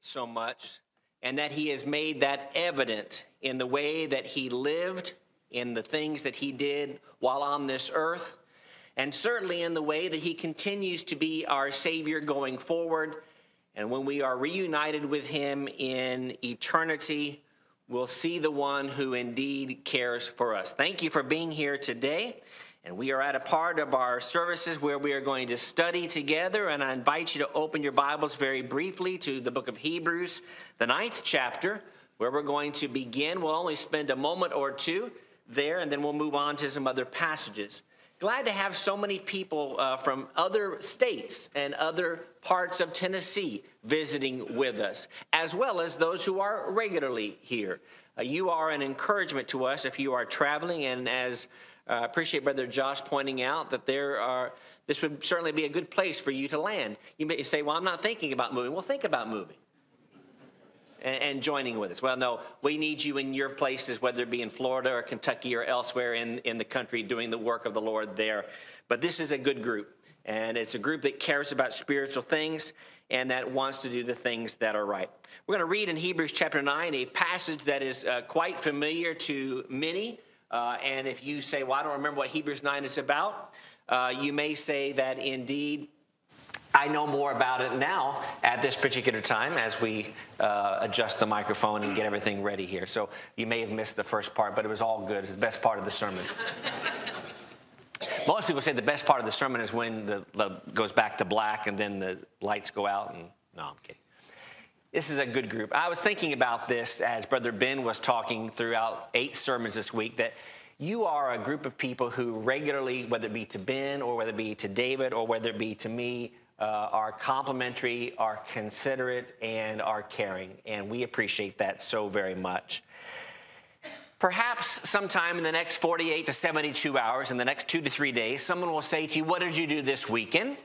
so much, and that he has made that evident in the way that he lived, in the things that he did while on this earth, and certainly in the way that he continues to be our Savior going forward. And when we are reunited with him in eternity, we'll see the one who indeed cares for us. Thank you for being here today. And we are at a part of our services where we are going to study together. And I invite you to open your Bibles very briefly to the book of Hebrews, the ninth chapter, where we're going to begin. We'll only spend a moment or two there, and then we'll move on to some other passages. Glad to have so many people uh, from other states and other parts of Tennessee visiting with us, as well as those who are regularly here. Uh, you are an encouragement to us if you are traveling, and as I uh, appreciate Brother Josh pointing out that there are, this would certainly be a good place for you to land. You may say, Well, I'm not thinking about moving. Well, think about moving and, and joining with us. Well, no, we need you in your places, whether it be in Florida or Kentucky or elsewhere in, in the country, doing the work of the Lord there. But this is a good group, and it's a group that cares about spiritual things and that wants to do the things that are right. We're going to read in Hebrews chapter 9 a passage that is uh, quite familiar to many. Uh, and if you say, well, I don't remember what Hebrews 9 is about, uh, you may say that indeed I know more about it now at this particular time as we uh, adjust the microphone and get everything ready here. So you may have missed the first part, but it was all good. It's the best part of the sermon. Most people say the best part of the sermon is when the, the goes back to black and then the lights go out. And no, I'm kidding. This is a good group. I was thinking about this as Brother Ben was talking throughout eight sermons this week that you are a group of people who regularly, whether it be to Ben or whether it be to David or whether it be to me, uh, are complimentary, are considerate, and are caring. And we appreciate that so very much. Perhaps sometime in the next 48 to 72 hours, in the next two to three days, someone will say to you, What did you do this weekend?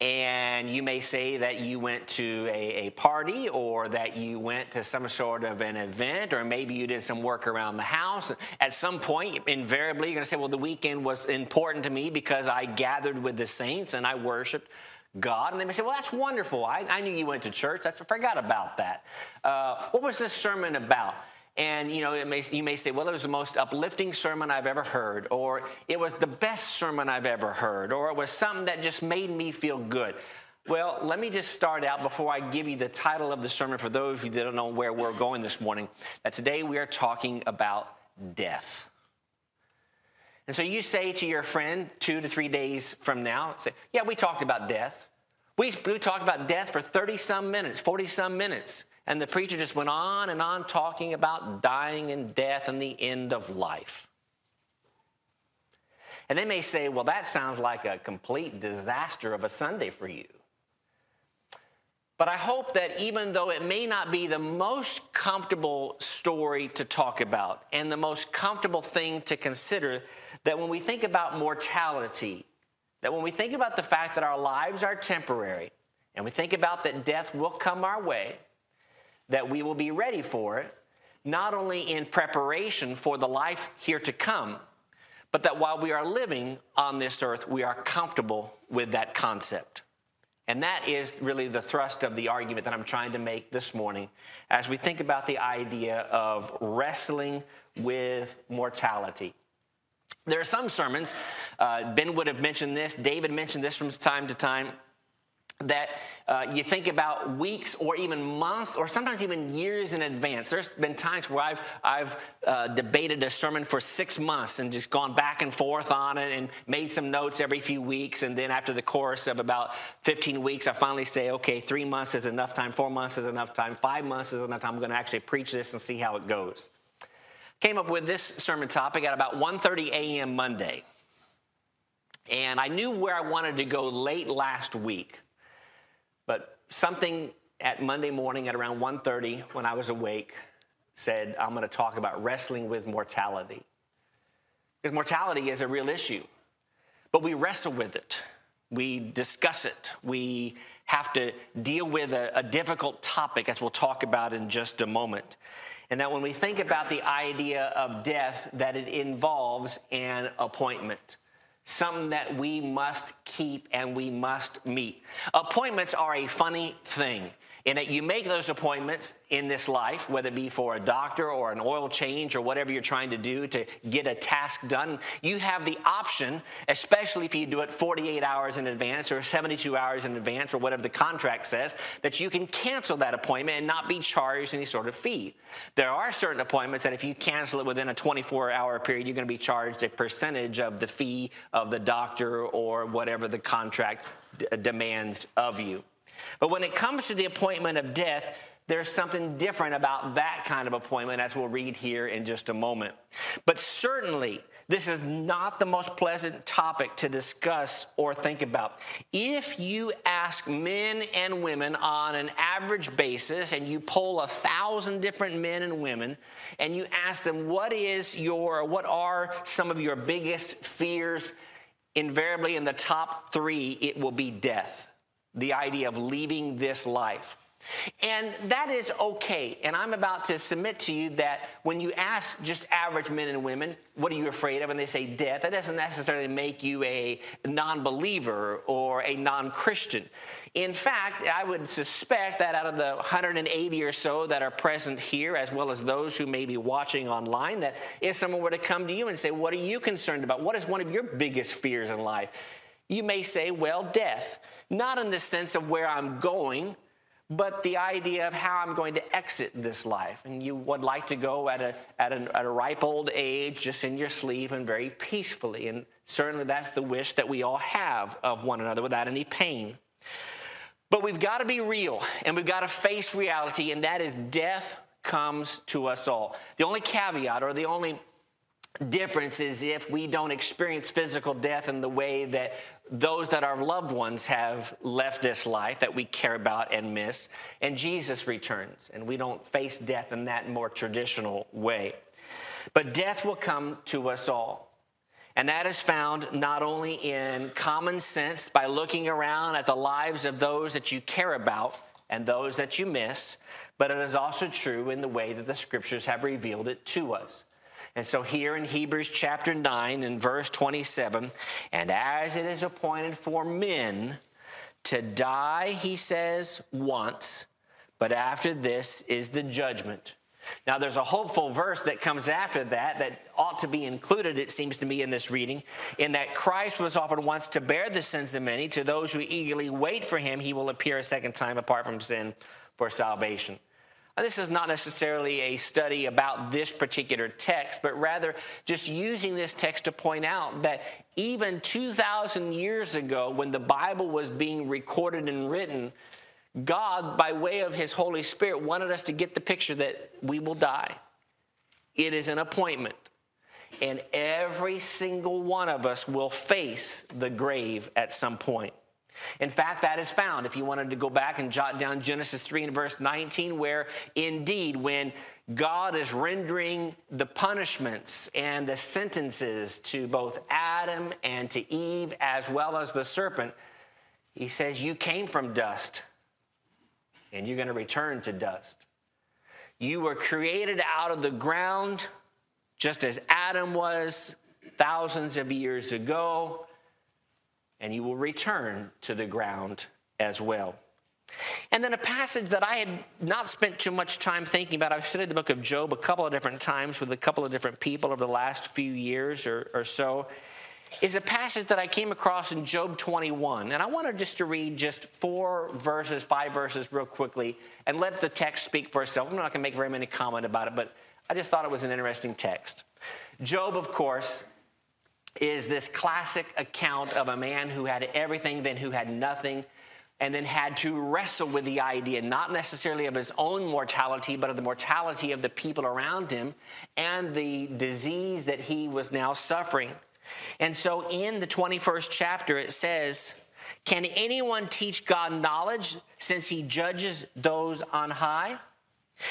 And you may say that you went to a, a, party or that you went to some sort of an event or maybe you did some work around the house. At some point, invariably, you're going to say, Well, the weekend was important to me because I gathered with the saints and I worshiped. God, and they may say, Well, that's wonderful. I, I knew you went to church. I forgot about that. Uh, what was this sermon about? And you know, may, you may say, well, it was the most uplifting sermon I've ever heard, or it was the best sermon I've ever heard, or it was something that just made me feel good. Well, let me just start out before I give you the title of the sermon for those of you that don't know where we're going this morning. That today we are talking about death. And so you say to your friend two to three days from now, say, Yeah, we talked about death. We, we talked about death for 30 some minutes, 40 some minutes. And the preacher just went on and on talking about dying and death and the end of life. And they may say, well, that sounds like a complete disaster of a Sunday for you. But I hope that even though it may not be the most comfortable story to talk about and the most comfortable thing to consider, that when we think about mortality, that when we think about the fact that our lives are temporary, and we think about that death will come our way, that we will be ready for it, not only in preparation for the life here to come, but that while we are living on this earth, we are comfortable with that concept. And that is really the thrust of the argument that I'm trying to make this morning as we think about the idea of wrestling with mortality. There are some sermons, uh, Ben would have mentioned this, David mentioned this from time to time that uh, you think about weeks or even months or sometimes even years in advance. There's been times where I've, I've uh, debated a sermon for six months and just gone back and forth on it and made some notes every few weeks. And then after the course of about 15 weeks, I finally say, okay, three months is enough time, four months is enough time, five months is enough time. I'm going to actually preach this and see how it goes. Came up with this sermon topic at about 1.30 a.m. Monday. And I knew where I wanted to go late last week. But something at Monday morning at around 1:30 when I was awake said, I'm going to talk about wrestling with mortality. Because mortality is a real issue. But we wrestle with it. We discuss it. We have to deal with a, a difficult topic, as we'll talk about in just a moment. And that when we think about the idea of death, that it involves an appointment something that we must keep and we must meet. Appointments are a funny thing. In that you make those appointments in this life, whether it be for a doctor or an oil change or whatever you're trying to do to get a task done. You have the option, especially if you do it 48 hours in advance or 72 hours in advance or whatever the contract says, that you can cancel that appointment and not be charged any sort of fee. There are certain appointments that if you cancel it within a 24 hour period, you're going to be charged a percentage of the fee of the doctor or whatever the contract d- demands of you. But when it comes to the appointment of death, there's something different about that kind of appointment, as we'll read here in just a moment. But certainly, this is not the most pleasant topic to discuss or think about. If you ask men and women on an average basis, and you poll a thousand different men and women, and you ask them, what is your, what are some of your biggest fears? Invariably, in the top three, it will be death the idea of leaving this life. And that is okay. And I'm about to submit to you that when you ask just average men and women, what are you afraid of? And they say death, that doesn't necessarily make you a non believer or a non Christian. In fact, I would suspect that out of the 180 or so that are present here, as well as those who may be watching online, that if someone were to come to you and say, What are you concerned about? What is one of your biggest fears in life? You may say, Well, death. Not in the sense of where I'm going, but the idea of how I'm going to exit this life. And you would like to go at a, at, at a ripe old age, just in your sleep and very peacefully. And certainly that's the wish that we all have of one another without any pain. But we've got to be real and we've got to face reality, and that is death comes to us all. The only caveat or the only difference is if we don't experience physical death in the way that those that our loved ones have left this life that we care about and miss, and Jesus returns, and we don't face death in that more traditional way. But death will come to us all. And that is found not only in common sense by looking around at the lives of those that you care about and those that you miss, but it is also true in the way that the scriptures have revealed it to us. And so here in Hebrews chapter 9 and verse 27, and as it is appointed for men to die, he says, once, but after this is the judgment. Now, there's a hopeful verse that comes after that that ought to be included, it seems to me, in this reading, in that Christ was offered once to bear the sins of many. To those who eagerly wait for him, he will appear a second time apart from sin for salvation. Uh, this is not necessarily a study about this particular text, but rather just using this text to point out that even 2,000 years ago, when the Bible was being recorded and written, God, by way of His Holy Spirit, wanted us to get the picture that we will die. It is an appointment. And every single one of us will face the grave at some point. In fact, that is found if you wanted to go back and jot down Genesis 3 and verse 19, where indeed, when God is rendering the punishments and the sentences to both Adam and to Eve, as well as the serpent, he says, You came from dust, and you're going to return to dust. You were created out of the ground, just as Adam was thousands of years ago and you will return to the ground as well. And then a passage that I had not spent too much time thinking about. I've studied the book of Job a couple of different times with a couple of different people over the last few years or, or so. Is a passage that I came across in Job 21. And I wanted just to read just four verses, five verses, real quickly, and let the text speak for itself. I'm not going to make very many comment about it, but I just thought it was an interesting text. Job, of course, is this classic account of a man who had everything, then who had nothing, and then had to wrestle with the idea, not necessarily of his own mortality, but of the mortality of the people around him and the disease that he was now suffering. And so in the 21st chapter, it says, Can anyone teach God knowledge since he judges those on high?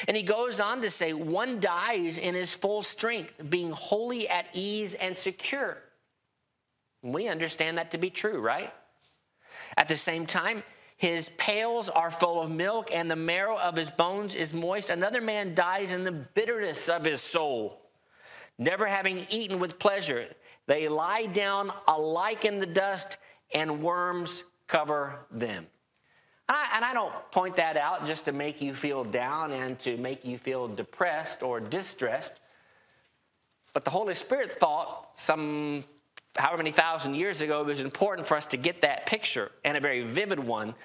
And he goes on to say, One dies in his full strength, being wholly at ease and secure. We understand that to be true, right? At the same time, his pails are full of milk, and the marrow of his bones is moist. Another man dies in the bitterness of his soul, never having eaten with pleasure. They lie down alike in the dust, and worms cover them. And I, and I don't point that out just to make you feel down and to make you feel depressed or distressed. But the Holy Spirit thought some however many thousand years ago it was important for us to get that picture and a very vivid one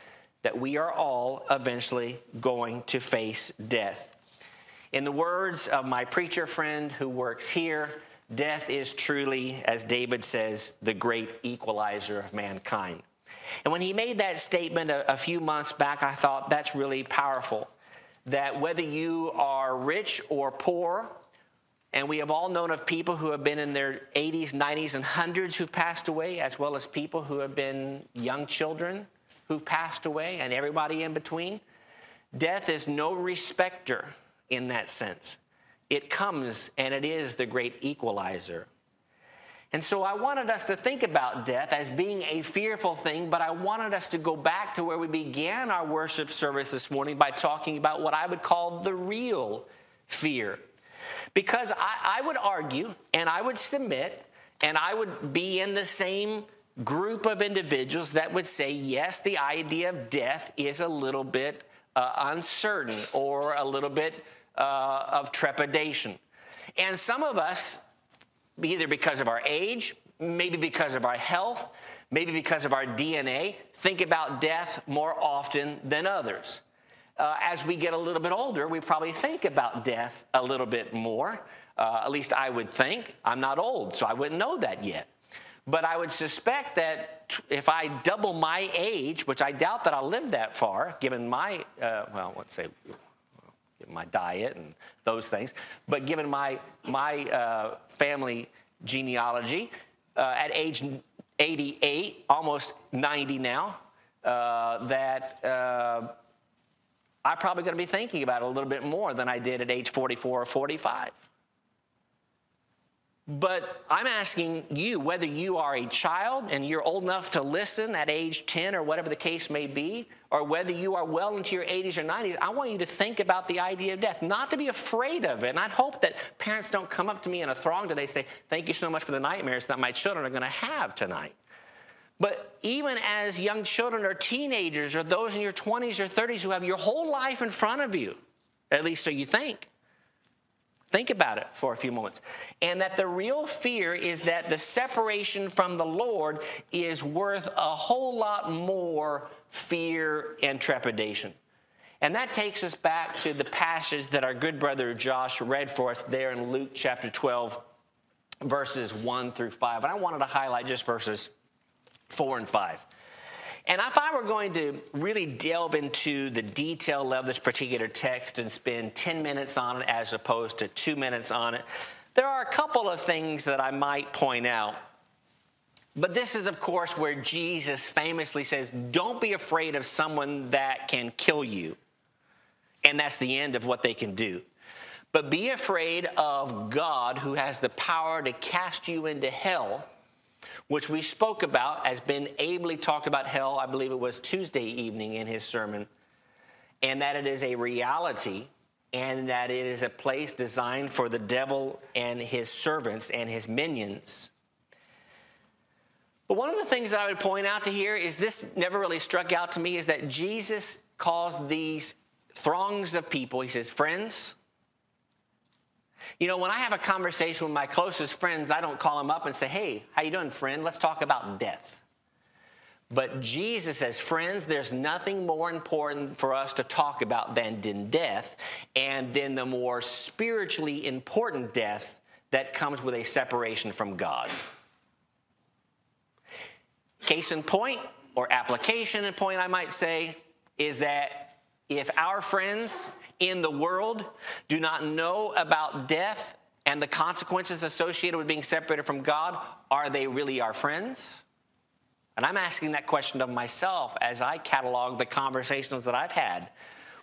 that we are all eventually going to face death. In the words of my preacher friend who works here, death is truly, as David says, the great equalizer of mankind. And when he made that statement a, a few months back, I thought that's really powerful. That whether you are rich or poor, and we have all known of people who have been in their 80s, 90s, and hundreds who've passed away, as well as people who have been young children who've passed away, and everybody in between. Death is no respecter in that sense. It comes and it is the great equalizer. And so I wanted us to think about death as being a fearful thing, but I wanted us to go back to where we began our worship service this morning by talking about what I would call the real fear. Because I, I would argue and I would submit and I would be in the same group of individuals that would say, yes, the idea of death is a little bit uh, uncertain or a little bit uh, of trepidation. And some of us either because of our age, maybe because of our health, maybe because of our DNA, think about death more often than others. Uh, as we get a little bit older, we probably think about death a little bit more. Uh, at least I would think. I'm not old, so I wouldn't know that yet. But I would suspect that if I double my age, which I doubt that I'll live that far, given my, uh, well, let's say my diet and those things. But given my, my uh, family genealogy, uh, at age 88, almost 90 now, uh, that uh, I'm probably going to be thinking about it a little bit more than I did at age 44 or 45. But I'm asking you whether you are a child and you're old enough to listen at age 10 or whatever the case may be, or whether you are well into your 80s or 90s, I want you to think about the idea of death, not to be afraid of it. And I hope that parents don't come up to me in a throng today and say, Thank you so much for the nightmares that my children are going to have tonight. But even as young children or teenagers or those in your 20s or 30s who have your whole life in front of you, at least so you think, Think about it for a few moments. And that the real fear is that the separation from the Lord is worth a whole lot more fear and trepidation. And that takes us back to the passage that our good brother Josh read for us there in Luke chapter 12, verses 1 through 5. And I wanted to highlight just verses 4 and 5. And if I were going to really delve into the detail of this particular text and spend 10 minutes on it as opposed to two minutes on it, there are a couple of things that I might point out. But this is, of course, where Jesus famously says, Don't be afraid of someone that can kill you. And that's the end of what they can do. But be afraid of God who has the power to cast you into hell which we spoke about, as Ben ably talked about hell, I believe it was Tuesday evening in his sermon, and that it is a reality and that it is a place designed for the devil and his servants and his minions. But one of the things that I would point out to here is this never really struck out to me is that Jesus calls these throngs of people, he says, friends, you know, when I have a conversation with my closest friends, I don't call them up and say, "Hey, how you doing, friend? Let's talk about death." But Jesus says, friends, there's nothing more important for us to talk about than death, and then the more spiritually important death that comes with a separation from God. Case in point, or application in point, I might say, is that if our friends in the world do not know about death and the consequences associated with being separated from God, are they really our friends? And I'm asking that question of myself as I catalog the conversations that I've had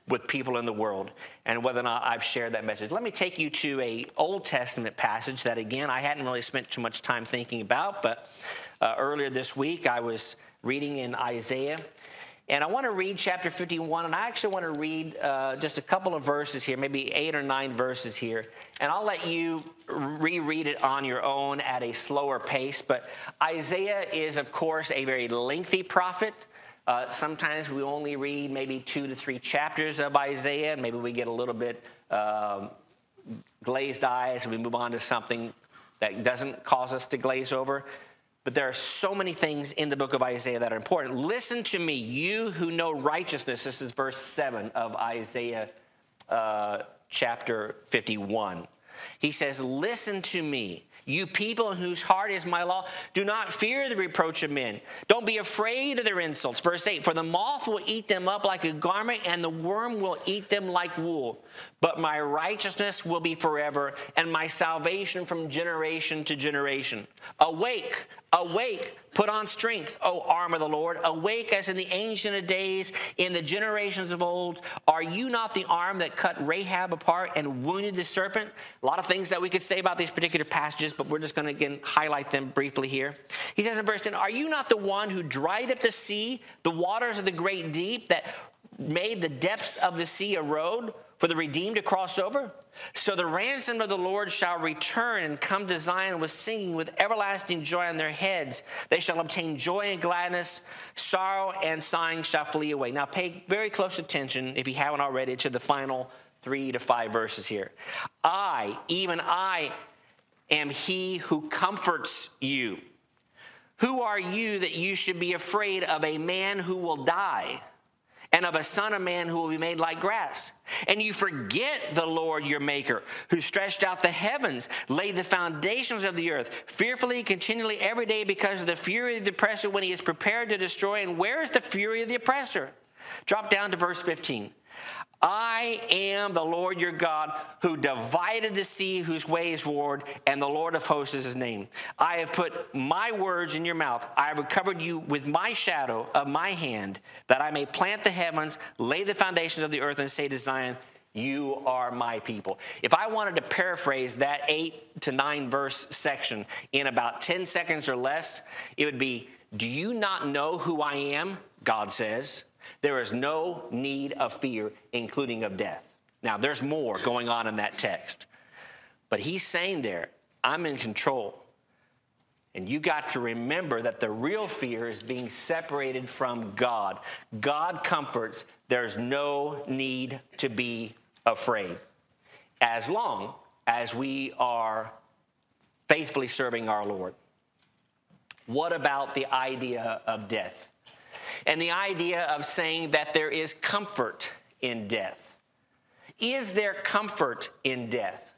with people in the world and whether or not I've shared that message. Let me take you to a Old Testament passage that again I hadn't really spent too much time thinking about, but uh, earlier this week I was reading in Isaiah and I want to read chapter 51, and I actually want to read uh, just a couple of verses here, maybe eight or nine verses here. And I'll let you reread it on your own at a slower pace. But Isaiah is, of course, a very lengthy prophet. Uh, sometimes we only read maybe two to three chapters of Isaiah. And maybe we get a little bit um, glazed eyes and we move on to something that doesn't cause us to glaze over. But there are so many things in the book of Isaiah that are important. Listen to me, you who know righteousness. This is verse 7 of Isaiah uh, chapter 51. He says, Listen to me, you people whose heart is my law, do not fear the reproach of men. Don't be afraid of their insults. Verse 8 For the moth will eat them up like a garment, and the worm will eat them like wool. But my righteousness will be forever, and my salvation from generation to generation. Awake, awake, put on strength, O arm of the Lord. Awake as in the ancient of days, in the generations of old. Are you not the arm that cut Rahab apart and wounded the serpent? A lot of things that we could say about these particular passages, but we're just going to again highlight them briefly here. He says in verse 10 Are you not the one who dried up the sea, the waters of the great deep, that made the depths of the sea erode? For the redeemed to cross over. So the ransom of the Lord shall return and come to Zion with singing, with everlasting joy on their heads. They shall obtain joy and gladness, sorrow and sighing shall flee away. Now pay very close attention, if you haven't already, to the final three to five verses here. I, even I, am he who comforts you. Who are you that you should be afraid of a man who will die? And of a son of man who will be made like grass. And you forget the Lord your maker, who stretched out the heavens, laid the foundations of the earth, fearfully, continually, every day, because of the fury of the oppressor when he is prepared to destroy. And where is the fury of the oppressor? Drop down to verse 15. I am the Lord your God who divided the sea, whose way is ward, and the Lord of hosts is his name. I have put my words in your mouth. I have covered you with my shadow of my hand, that I may plant the heavens, lay the foundations of the earth, and say to Zion, You are my people. If I wanted to paraphrase that eight to nine verse section in about 10 seconds or less, it would be Do you not know who I am? God says. There is no need of fear, including of death. Now, there's more going on in that text. But he's saying there, I'm in control. And you got to remember that the real fear is being separated from God. God comforts, there's no need to be afraid as long as we are faithfully serving our Lord. What about the idea of death? And the idea of saying that there is comfort in death. Is there comfort in death?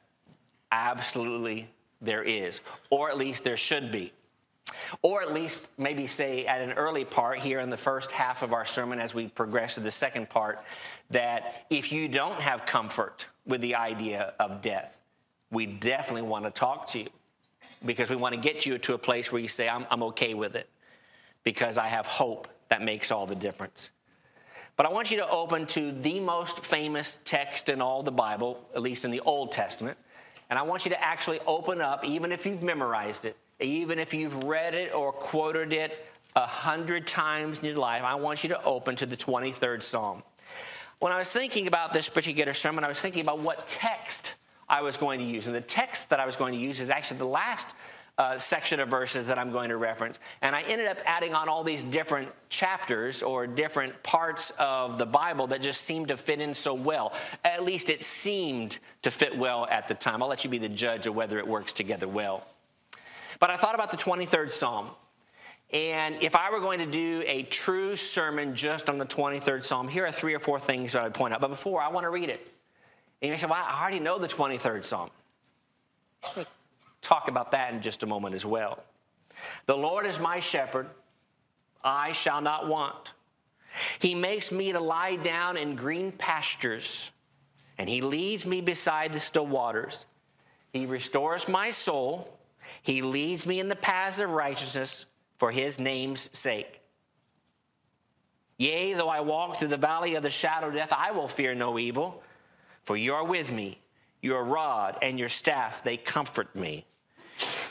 Absolutely, there is, or at least there should be. Or at least maybe say at an early part here in the first half of our sermon as we progress to the second part that if you don't have comfort with the idea of death, we definitely want to talk to you because we want to get you to a place where you say, I'm, I'm okay with it because I have hope that makes all the difference. But I want you to open to the most famous text in all the Bible, at least in the Old Testament. And I want you to actually open up, even if you've memorized it, even if you've read it or quoted it a hundred times in your life, I want you to open to the 23rd Psalm. When I was thinking about this particular sermon, I was thinking about what text I was going to use. And the text that I was going to use is actually the last uh, section of verses that I'm going to reference. And I ended up adding on all these different chapters or different parts of the Bible that just seemed to fit in so well. At least it seemed to fit well at the time. I'll let you be the judge of whether it works together well. But I thought about the 23rd Psalm. And if I were going to do a true sermon just on the 23rd Psalm, here are three or four things that I would point out. But before, I want to read it. And you may say, well, I already know the 23rd Psalm talk about that in just a moment as well. The Lord is my shepherd, I shall not want. He makes me to lie down in green pastures, and He leads me beside the still waters. He restores my soul. He leads me in the paths of righteousness for His name's sake. Yea, though I walk through the valley of the shadow of death, I will fear no evil, for you are with me. Your rod and your staff, they comfort me.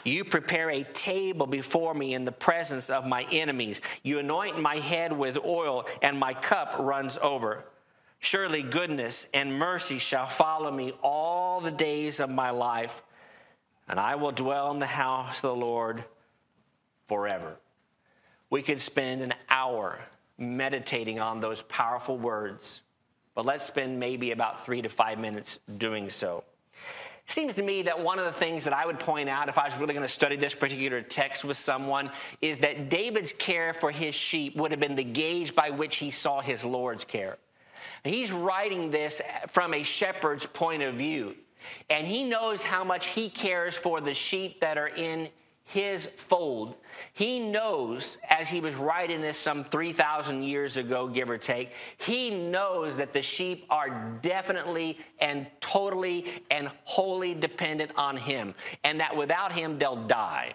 You prepare a table before me in the presence of my enemies. You anoint my head with oil, and my cup runs over. Surely goodness and mercy shall follow me all the days of my life, and I will dwell in the house of the Lord forever. We could spend an hour meditating on those powerful words. But let's spend maybe about three to five minutes doing so. Seems to me that one of the things that I would point out if I was really going to study this particular text with someone is that David's care for his sheep would have been the gauge by which he saw his Lord's care. He's writing this from a shepherd's point of view, and he knows how much he cares for the sheep that are in his fold. He knows, as he was writing this some 3,000 years ago, give or take, he knows that the sheep are definitely and totally and wholly dependent on him, and that without him, they'll die.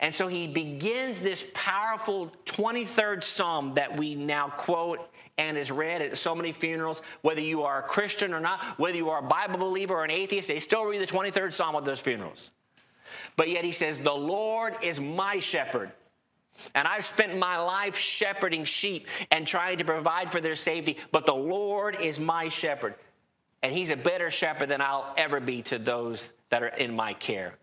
And so he begins this powerful 23rd Psalm that we now quote and is read at so many funerals. Whether you are a Christian or not, whether you are a Bible believer or an atheist, they still read the 23rd Psalm at those funerals. But yet he says, The Lord is my shepherd. And I've spent my life shepherding sheep and trying to provide for their safety, but the Lord is my shepherd. And he's a better shepherd than I'll ever be to those that are in my care.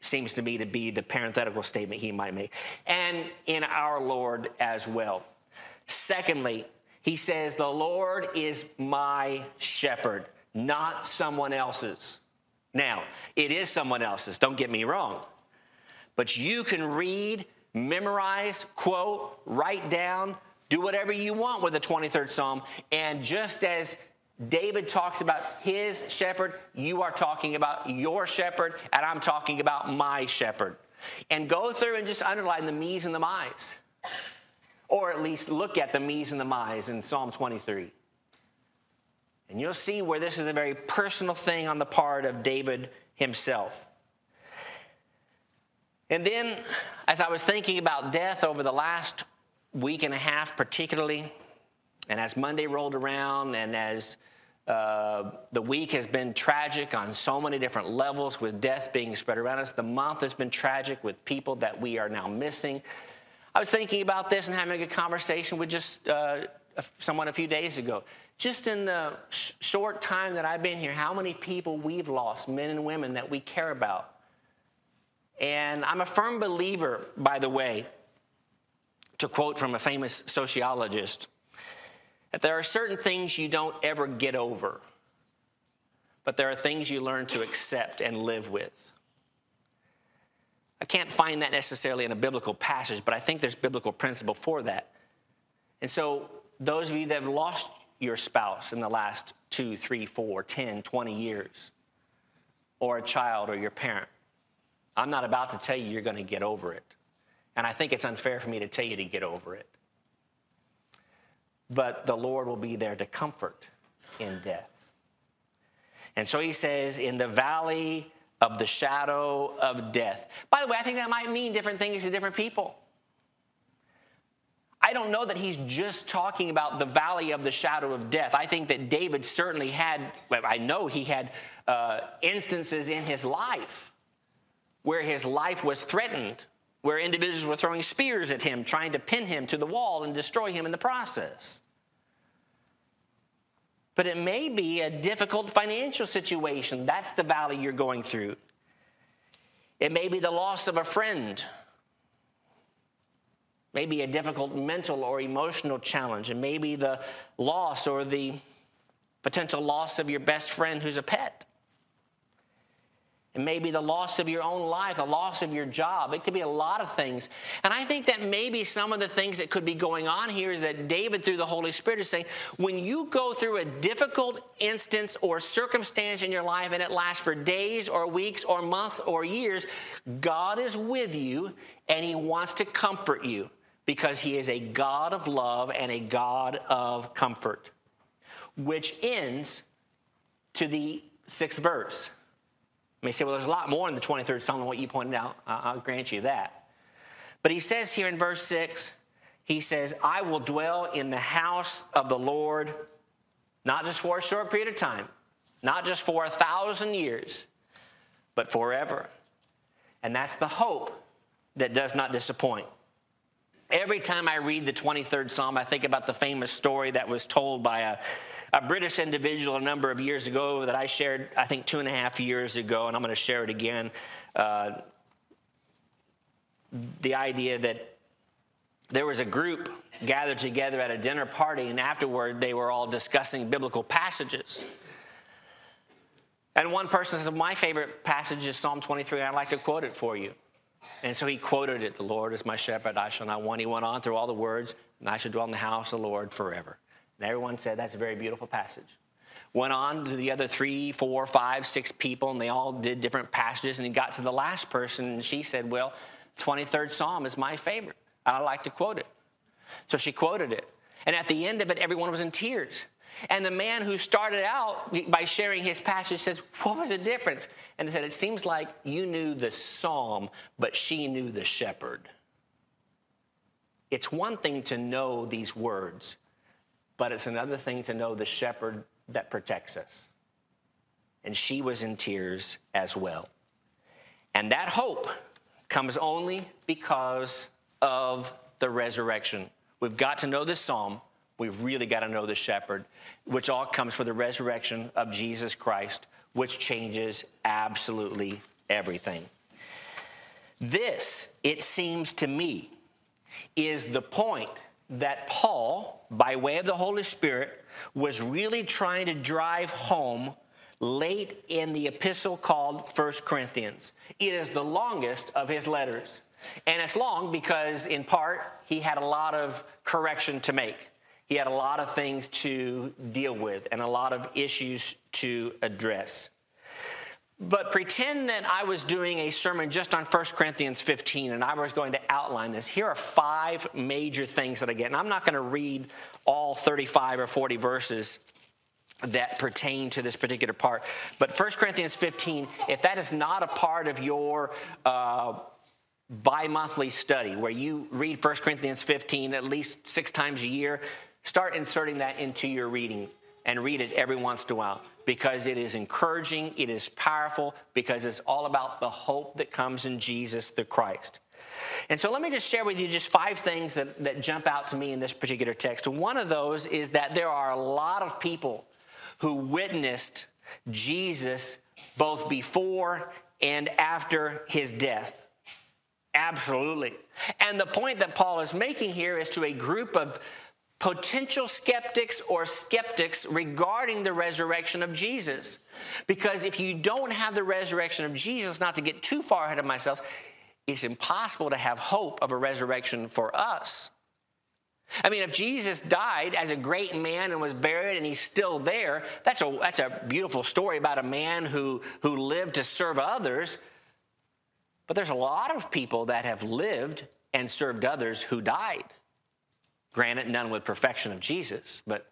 Seems to me to be the parenthetical statement he might make. And in our Lord as well. Secondly, he says, The Lord is my shepherd, not someone else's. Now, it is someone else's, don't get me wrong. But you can read, memorize, quote, write down, do whatever you want with the 23rd Psalm. And just as David talks about his shepherd, you are talking about your shepherd, and I'm talking about my shepherd. And go through and just underline the me's and the my's. Or at least look at the me's and the my's in Psalm 23. And you'll see where this is a very personal thing on the part of David himself. And then, as I was thinking about death over the last week and a half, particularly, and as Monday rolled around, and as uh, the week has been tragic on so many different levels with death being spread around us, the month has been tragic with people that we are now missing. I was thinking about this and having a conversation with just uh, someone a few days ago. Just in the sh- short time that I've been here, how many people we've lost, men and women that we care about. And I'm a firm believer, by the way, to quote from a famous sociologist, that there are certain things you don't ever get over, but there are things you learn to accept and live with. I can't find that necessarily in a biblical passage, but I think there's biblical principle for that. And so those of you that have lost your spouse in the last two, three, four, 10, 20 years, or a child or your parent, I'm not about to tell you you're going to get over it. And I think it's unfair for me to tell you to get over it. But the Lord will be there to comfort in death. And so he says, in the valley of the shadow of death. By the way, I think that might mean different things to different people. I don't know that he's just talking about the valley of the shadow of death. I think that David certainly had, I know he had uh, instances in his life where his life was threatened, where individuals were throwing spears at him, trying to pin him to the wall and destroy him in the process. But it may be a difficult financial situation. That's the valley you're going through. It may be the loss of a friend maybe a difficult mental or emotional challenge, and maybe the loss or the potential loss of your best friend who's a pet. It may be the loss of your own life, the loss of your job. It could be a lot of things. And I think that maybe some of the things that could be going on here is that David, through the Holy Spirit, is saying, when you go through a difficult instance or circumstance in your life and it lasts for days or weeks or months or years, God is with you and He wants to comfort you because he is a God of love and a God of comfort, which ends to the sixth verse. You may say, well, there's a lot more in the 23rd Psalm than what you pointed out. I'll grant you that. But he says here in verse 6, he says, I will dwell in the house of the Lord, not just for a short period of time, not just for a thousand years, but forever. And that's the hope that does not disappoint. Every time I read the 23rd Psalm, I think about the famous story that was told by a, a British individual a number of years ago that I shared, I think, two and a half years ago, and I'm going to share it again. Uh, the idea that there was a group gathered together at a dinner party, and afterward they were all discussing biblical passages. And one person said, My favorite passage is Psalm 23, and I'd like to quote it for you. And so he quoted it The Lord is my shepherd, I shall not want. He went on through all the words, and I shall dwell in the house of the Lord forever. And everyone said, That's a very beautiful passage. Went on to the other three, four, five, six people, and they all did different passages. And he got to the last person, and she said, Well, 23rd Psalm is my favorite. I like to quote it. So she quoted it. And at the end of it, everyone was in tears. And the man who started out by sharing his passage says, What was the difference? And he said, It seems like you knew the psalm, but she knew the shepherd. It's one thing to know these words, but it's another thing to know the shepherd that protects us. And she was in tears as well. And that hope comes only because of the resurrection. We've got to know this psalm. We've really got to know the shepherd, which all comes from the resurrection of Jesus Christ, which changes absolutely everything. This, it seems to me, is the point that Paul, by way of the Holy Spirit, was really trying to drive home late in the epistle called First Corinthians. It is the longest of his letters. And it's long because, in part, he had a lot of correction to make. He had a lot of things to deal with and a lot of issues to address. But pretend that I was doing a sermon just on 1 Corinthians 15 and I was going to outline this. Here are five major things that I get. And I'm not going to read all 35 or 40 verses that pertain to this particular part. But 1 Corinthians 15, if that is not a part of your uh, bi monthly study where you read 1 Corinthians 15 at least six times a year, start inserting that into your reading and read it every once in a while because it is encouraging, it is powerful, because it's all about the hope that comes in Jesus the Christ. And so let me just share with you just five things that, that jump out to me in this particular text. One of those is that there are a lot of people who witnessed Jesus both before and after his death. Absolutely. And the point that Paul is making here is to a group of potential skeptics or skeptics regarding the resurrection of Jesus. Because if you don't have the resurrection of Jesus, not to get too far ahead of myself, it's impossible to have hope of a resurrection for us. I mean, if Jesus died as a great man and was buried and he's still there, that's a, that's a beautiful story about a man who, who lived to serve others. But there's a lot of people that have lived and served others who died. Granted, none with perfection of Jesus, but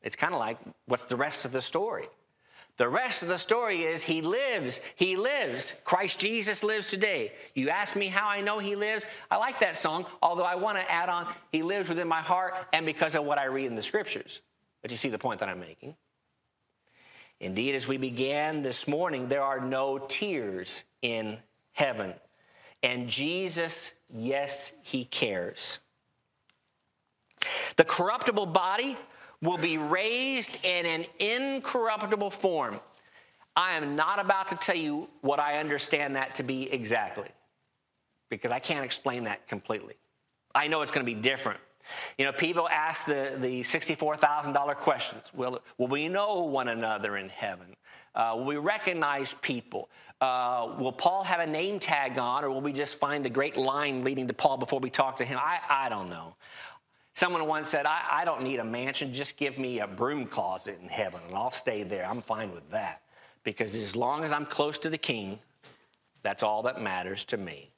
it's kind of like what's the rest of the story? The rest of the story is he lives. He lives. Christ Jesus lives today. You ask me how I know he lives? I like that song, although I want to add on, he lives within my heart and because of what I read in the scriptures. But you see the point that I'm making? Indeed, as we began this morning, there are no tears in heaven. And Jesus, yes, he cares. The corruptible body will be raised in an incorruptible form. I am not about to tell you what I understand that to be exactly, because I can't explain that completely. I know it's going to be different. You know, people ask the, the $64,000 questions. Will, will we know one another in heaven? Uh, will we recognize people? Uh, will Paul have a name tag on, or will we just find the great line leading to Paul before we talk to him? I, I don't know. Someone once said, I, I don't need a mansion, just give me a broom closet in heaven and I'll stay there. I'm fine with that. Because as long as I'm close to the king, that's all that matters to me.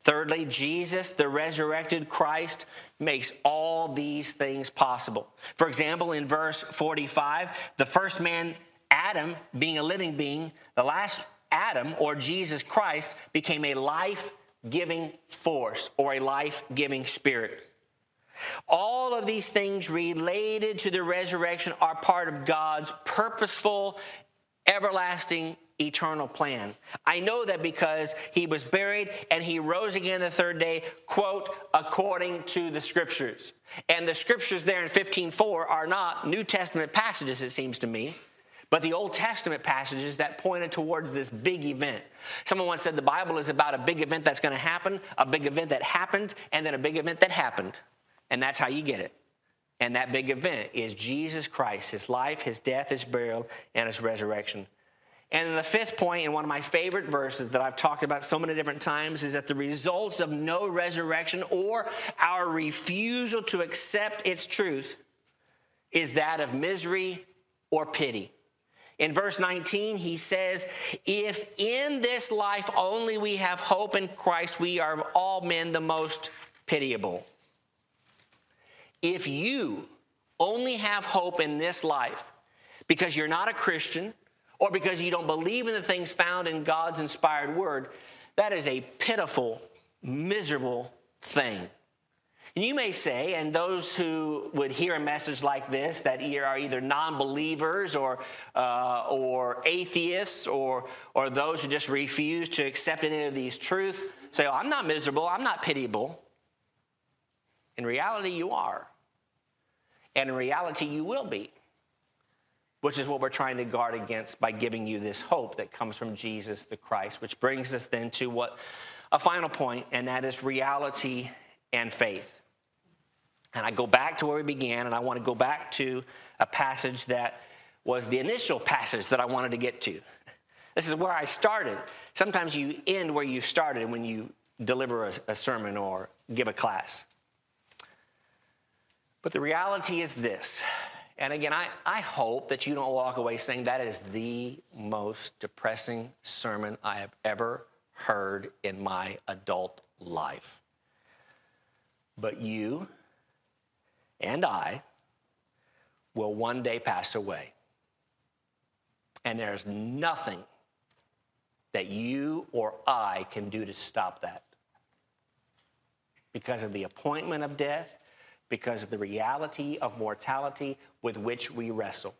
Thirdly, Jesus, the resurrected Christ, makes all these things possible. For example, in verse 45, the first man, Adam, being a living being, the last Adam, or Jesus Christ, became a life giving force or a life giving spirit. All of these things related to the resurrection are part of God's purposeful, everlasting, eternal plan. I know that because he was buried and he rose again the third day, quote, according to the scriptures. And the scriptures there in 15:4 are not New Testament passages, it seems to me, but the Old Testament passages that pointed towards this big event. Someone once said the Bible is about a big event that's going to happen, a big event that happened, and then a big event that happened. And that's how you get it. And that big event is Jesus Christ, his life, his death, his burial, and his resurrection. And the fifth point, in one of my favorite verses that I've talked about so many different times, is that the results of no resurrection or our refusal to accept its truth is that of misery or pity. In verse 19, he says, If in this life only we have hope in Christ, we are of all men the most pitiable. If you only have hope in this life because you're not a Christian or because you don't believe in the things found in God's inspired word, that is a pitiful, miserable thing. And you may say, and those who would hear a message like this that are either non believers or, uh, or atheists or, or those who just refuse to accept any of these truths, say, oh, I'm not miserable, I'm not pitiable. In reality, you are. And in reality, you will be, which is what we're trying to guard against by giving you this hope that comes from Jesus the Christ, which brings us then to what a final point, and that is reality and faith. And I go back to where we began, and I want to go back to a passage that was the initial passage that I wanted to get to. This is where I started. Sometimes you end where you started when you deliver a, a sermon or give a class. But the reality is this. And again, I, I hope that you don't walk away saying that is the most depressing sermon I have ever heard in my adult life. But you and I will one day pass away. And there's nothing that you or I can do to stop that. Because of the appointment of death, because of the reality of mortality with which we wrestle.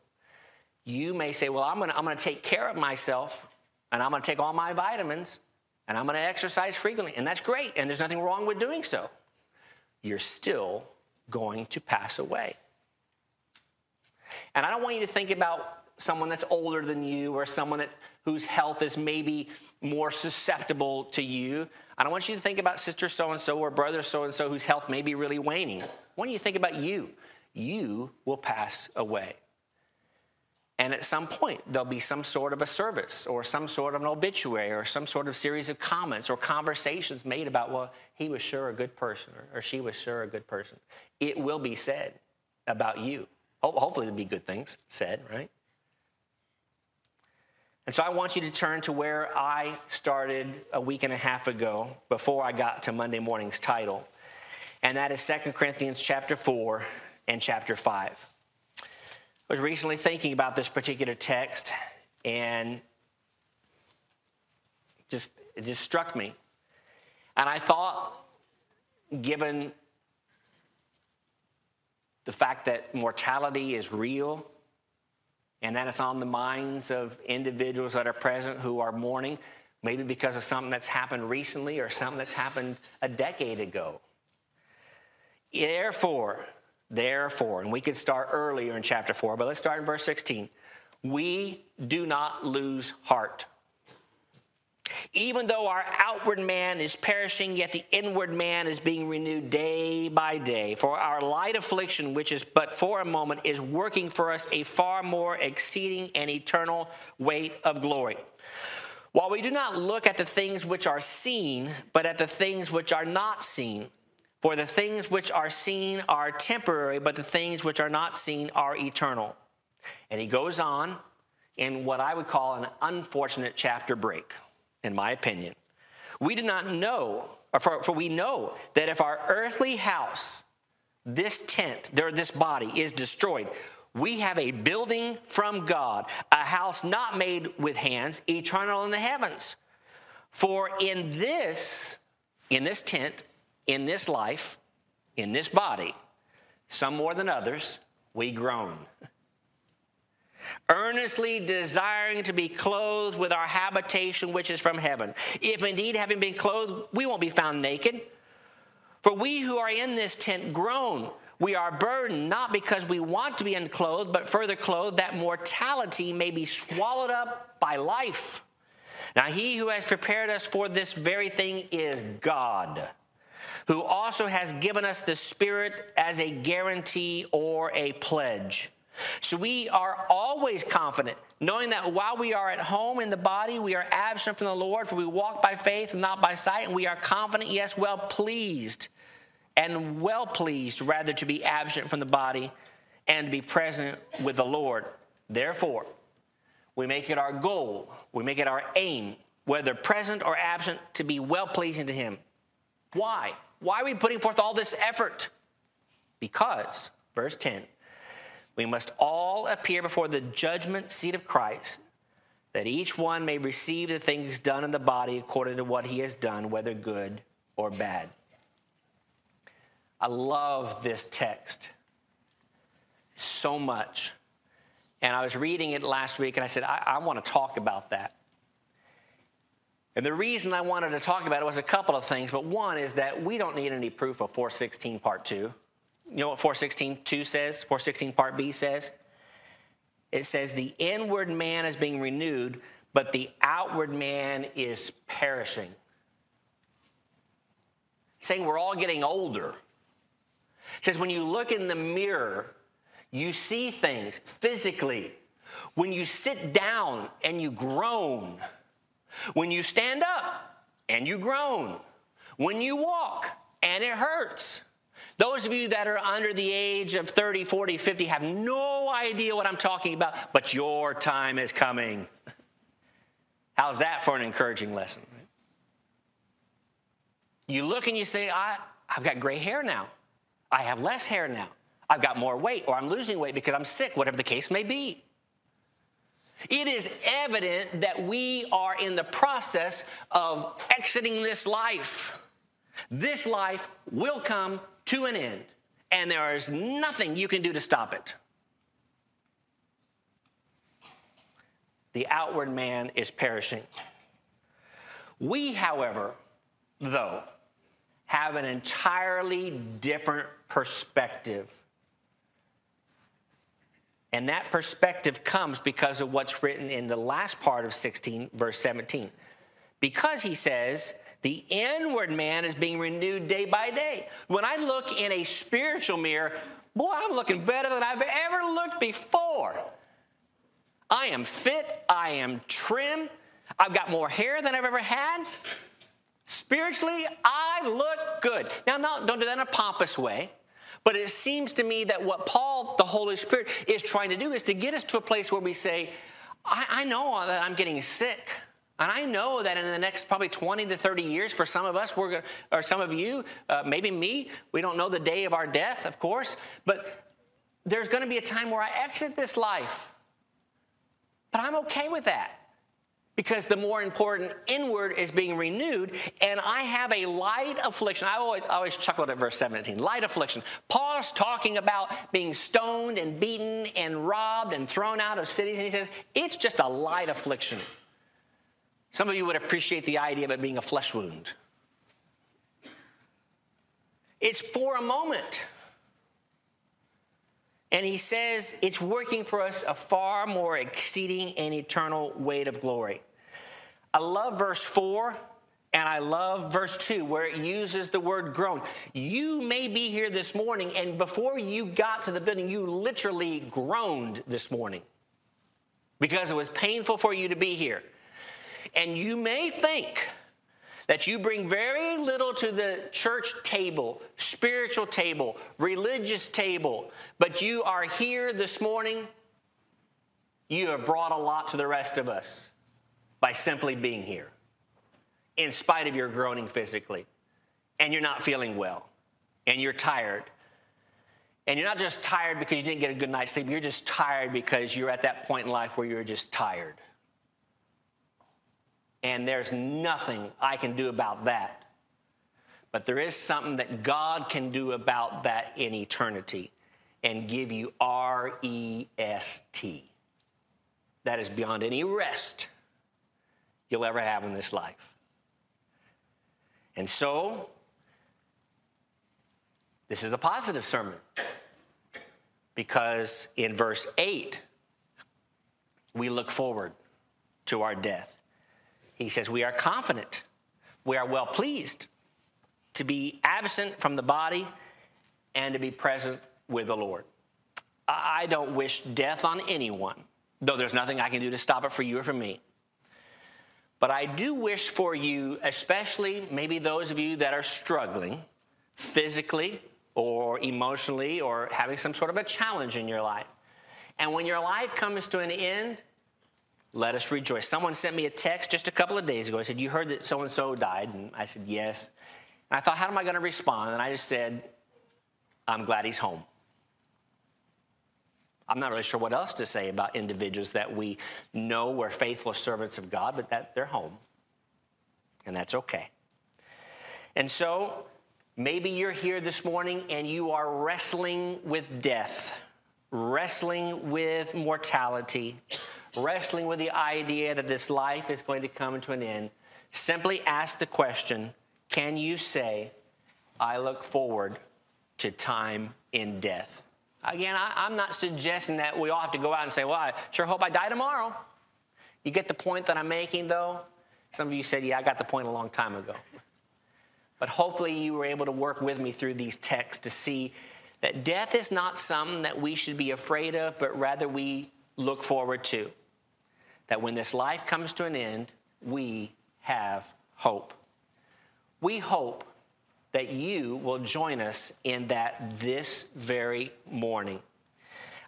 You may say, Well, I'm gonna, I'm gonna take care of myself, and I'm gonna take all my vitamins, and I'm gonna exercise frequently. And that's great, and there's nothing wrong with doing so. You're still going to pass away. And I don't want you to think about someone that's older than you or someone that, whose health is maybe more susceptible to you. I don't want you to think about sister so and so or brother so and so whose health may be really waning. Want you think about you. You will pass away. And at some point, there'll be some sort of a service or some sort of an obituary or some sort of series of comments or conversations made about, well, he was sure a good person or, or she was sure a good person. It will be said about you. Hopefully, there'll be good things said, right? And so I want you to turn to where I started a week and a half ago before I got to Monday morning's title. And that is 2 Corinthians chapter 4 and chapter 5. I was recently thinking about this particular text and just it just struck me. And I thought, given the fact that mortality is real and that it's on the minds of individuals that are present who are mourning, maybe because of something that's happened recently or something that's happened a decade ago. Therefore, Therefore, and we could start earlier in chapter 4, but let's start in verse 16. We do not lose heart. Even though our outward man is perishing, yet the inward man is being renewed day by day. For our light affliction, which is but for a moment, is working for us a far more exceeding and eternal weight of glory. While we do not look at the things which are seen, but at the things which are not seen. For the things which are seen are temporary, but the things which are not seen are eternal. And he goes on in what I would call an unfortunate chapter break, in my opinion. We do not know, for, for we know that if our earthly house, this tent, there, this body, is destroyed, we have a building from God, a house not made with hands, eternal in the heavens. For in this, in this tent, in this life, in this body, some more than others, we groan. Earnestly desiring to be clothed with our habitation which is from heaven. If indeed, having been clothed, we won't be found naked. For we who are in this tent groan, We are burdened not because we want to be unclothed, but further clothed that mortality may be swallowed up by life. Now, he who has prepared us for this very thing is God, who also has given us the Spirit as a guarantee or a pledge. So we are always confident, knowing that while we are at home in the body, we are absent from the Lord, for we walk by faith and not by sight, and we are confident, yes, well pleased and well pleased rather to be absent from the body and be present with the Lord. Therefore, we make it our goal, we make it our aim, whether present or absent, to be well pleasing to Him. Why? Why are we putting forth all this effort? Because, verse 10, we must all appear before the judgment seat of Christ, that each one may receive the things done in the body according to what he has done, whether good or bad. I love this text so much. And I was reading it last week and I said, I, I want to talk about that. And the reason I wanted to talk about it was a couple of things, but one is that we don't need any proof of 416 part 2. You know what 416 2 says? 416 part B says? It says the inward man is being renewed, but the outward man is perishing. saying we're all getting older. It says when you look in the mirror, you see things physically. When you sit down and you groan, when you stand up and you groan, when you walk and it hurts. Those of you that are under the age of 30, 40, 50 have no idea what I'm talking about, but your time is coming. How's that for an encouraging lesson? You look and you say, I, I've got gray hair now. I have less hair now. I've got more weight, or I'm losing weight because I'm sick, whatever the case may be. It is evident that we are in the process of exiting this life. This life will come to an end, and there is nothing you can do to stop it. The outward man is perishing. We, however, though, have an entirely different perspective. And that perspective comes because of what's written in the last part of 16, verse 17. Because he says, the inward man is being renewed day by day. When I look in a spiritual mirror, boy, I'm looking better than I've ever looked before. I am fit, I am trim, I've got more hair than I've ever had. Spiritually, I look good. Now, not, don't do that in a pompous way, but it seems to me that what Paul, the Holy Spirit, is trying to do is to get us to a place where we say, I, I know that I'm getting sick. And I know that in the next probably 20 to 30 years, for some of us, we're going or some of you, uh, maybe me, we don't know the day of our death, of course, but there's going to be a time where I exit this life. But I'm okay with that because the more important inward is being renewed and i have a light affliction. I always, always chuckled at verse 17 light affliction. Paul's talking about being stoned and beaten and robbed and thrown out of cities and he says it's just a light affliction. Some of you would appreciate the idea of it being a flesh wound. It's for a moment and he says it's working for us a far more exceeding and eternal weight of glory. I love verse 4 and I love verse 2 where it uses the word groan. You may be here this morning, and before you got to the building, you literally groaned this morning because it was painful for you to be here. And you may think that you bring very little to the church table, spiritual table, religious table, but you are here this morning, you have brought a lot to the rest of us by simply being here, in spite of your groaning physically, and you're not feeling well, and you're tired. And you're not just tired because you didn't get a good night's sleep, you're just tired because you're at that point in life where you're just tired and there's nothing I can do about that. But there is something that God can do about that in eternity and give you R E S T. That is beyond any rest you'll ever have in this life. And so, This is a positive sermon because in verse 8, we look forward to our death. He says, We are confident, we are well pleased to be absent from the body and to be present with the Lord. I don't wish death on anyone, though there's nothing I can do to stop it for you or for me. But I do wish for you, especially maybe those of you that are struggling physically or emotionally or having some sort of a challenge in your life. And when your life comes to an end, let us rejoice. Someone sent me a text just a couple of days ago. I said, You heard that so and so died? And I said, Yes. And I thought, How am I going to respond? And I just said, I'm glad he's home. I'm not really sure what else to say about individuals that we know were faithful servants of God, but that they're home. And that's okay. And so maybe you're here this morning and you are wrestling with death, wrestling with mortality, wrestling with the idea that this life is going to come to an end. Simply ask the question can you say, I look forward to time in death? Again, I, am not suggesting that we all have to go out and say, Well, I sure hope I die tomorrow. You get the point that I'm making, though? Some of you said, Yeah, I got the point a long time ago. But hopefully, you were able to work with me through these texts to see that death is not something that we should be afraid of, but rather we look forward to. That when this life comes to an end, we have hope. We hope that you will join us in that this very morning.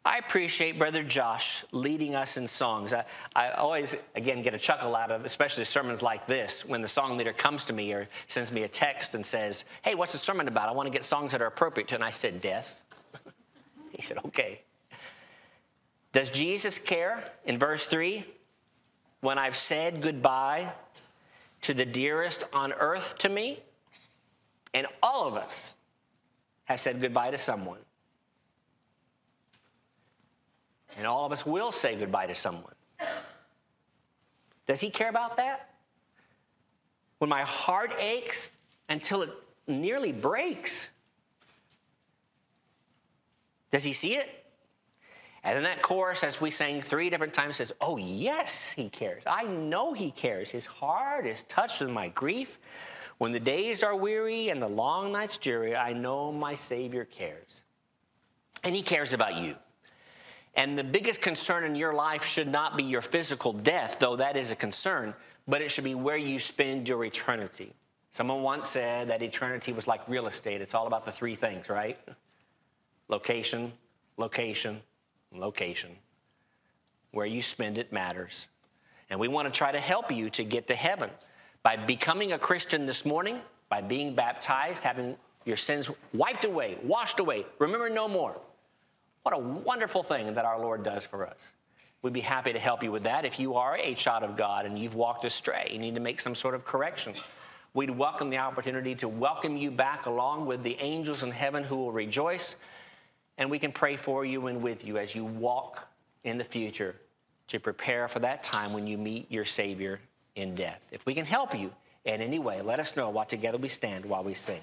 I appreciate Brother Josh leading us in songs. I, I, always, again, get a chuckle out of, especially sermons like this, when the song leader comes to me or sends me a text and says, Hey, what's the sermon about? I want to get songs that are appropriate to. And I said, Death. he said, Okay. Does Jesus care? In verse 3, when I've said goodbye to the dearest on earth to me, and all of us have said goodbye to someone. And all of us will say goodbye to someone. Does he care about that? When my heart aches until it nearly breaks, does he see it? And then that chorus, as we sang three different times, says, Oh, yes, he cares. I know he cares. His heart is touched with my grief. When the days are weary and the long nights dreary, I know my Savior cares. And He cares about you. And the biggest concern in your life should not be your physical death, though that is a concern, but it should be where you spend your eternity. Someone once said that eternity was like real estate. It's all about the three things, right? Location, location, location. Where you spend it matters. And we want to try to help you to get to heaven. By becoming a Christian this morning, by being baptized, having your sins wiped away, washed away, remember no more. What a wonderful thing that our Lord does for us. We'd be happy to help you with that. If you are a child of God and you've walked astray, you need to make some sort of correction. We'd welcome the opportunity to welcome you back along with the angels in heaven who will rejoice. And we can pray for you and with you as you walk in the future to prepare for that time when you meet your Savior in death. If we can help you in any way, let us know while together we stand while we sing.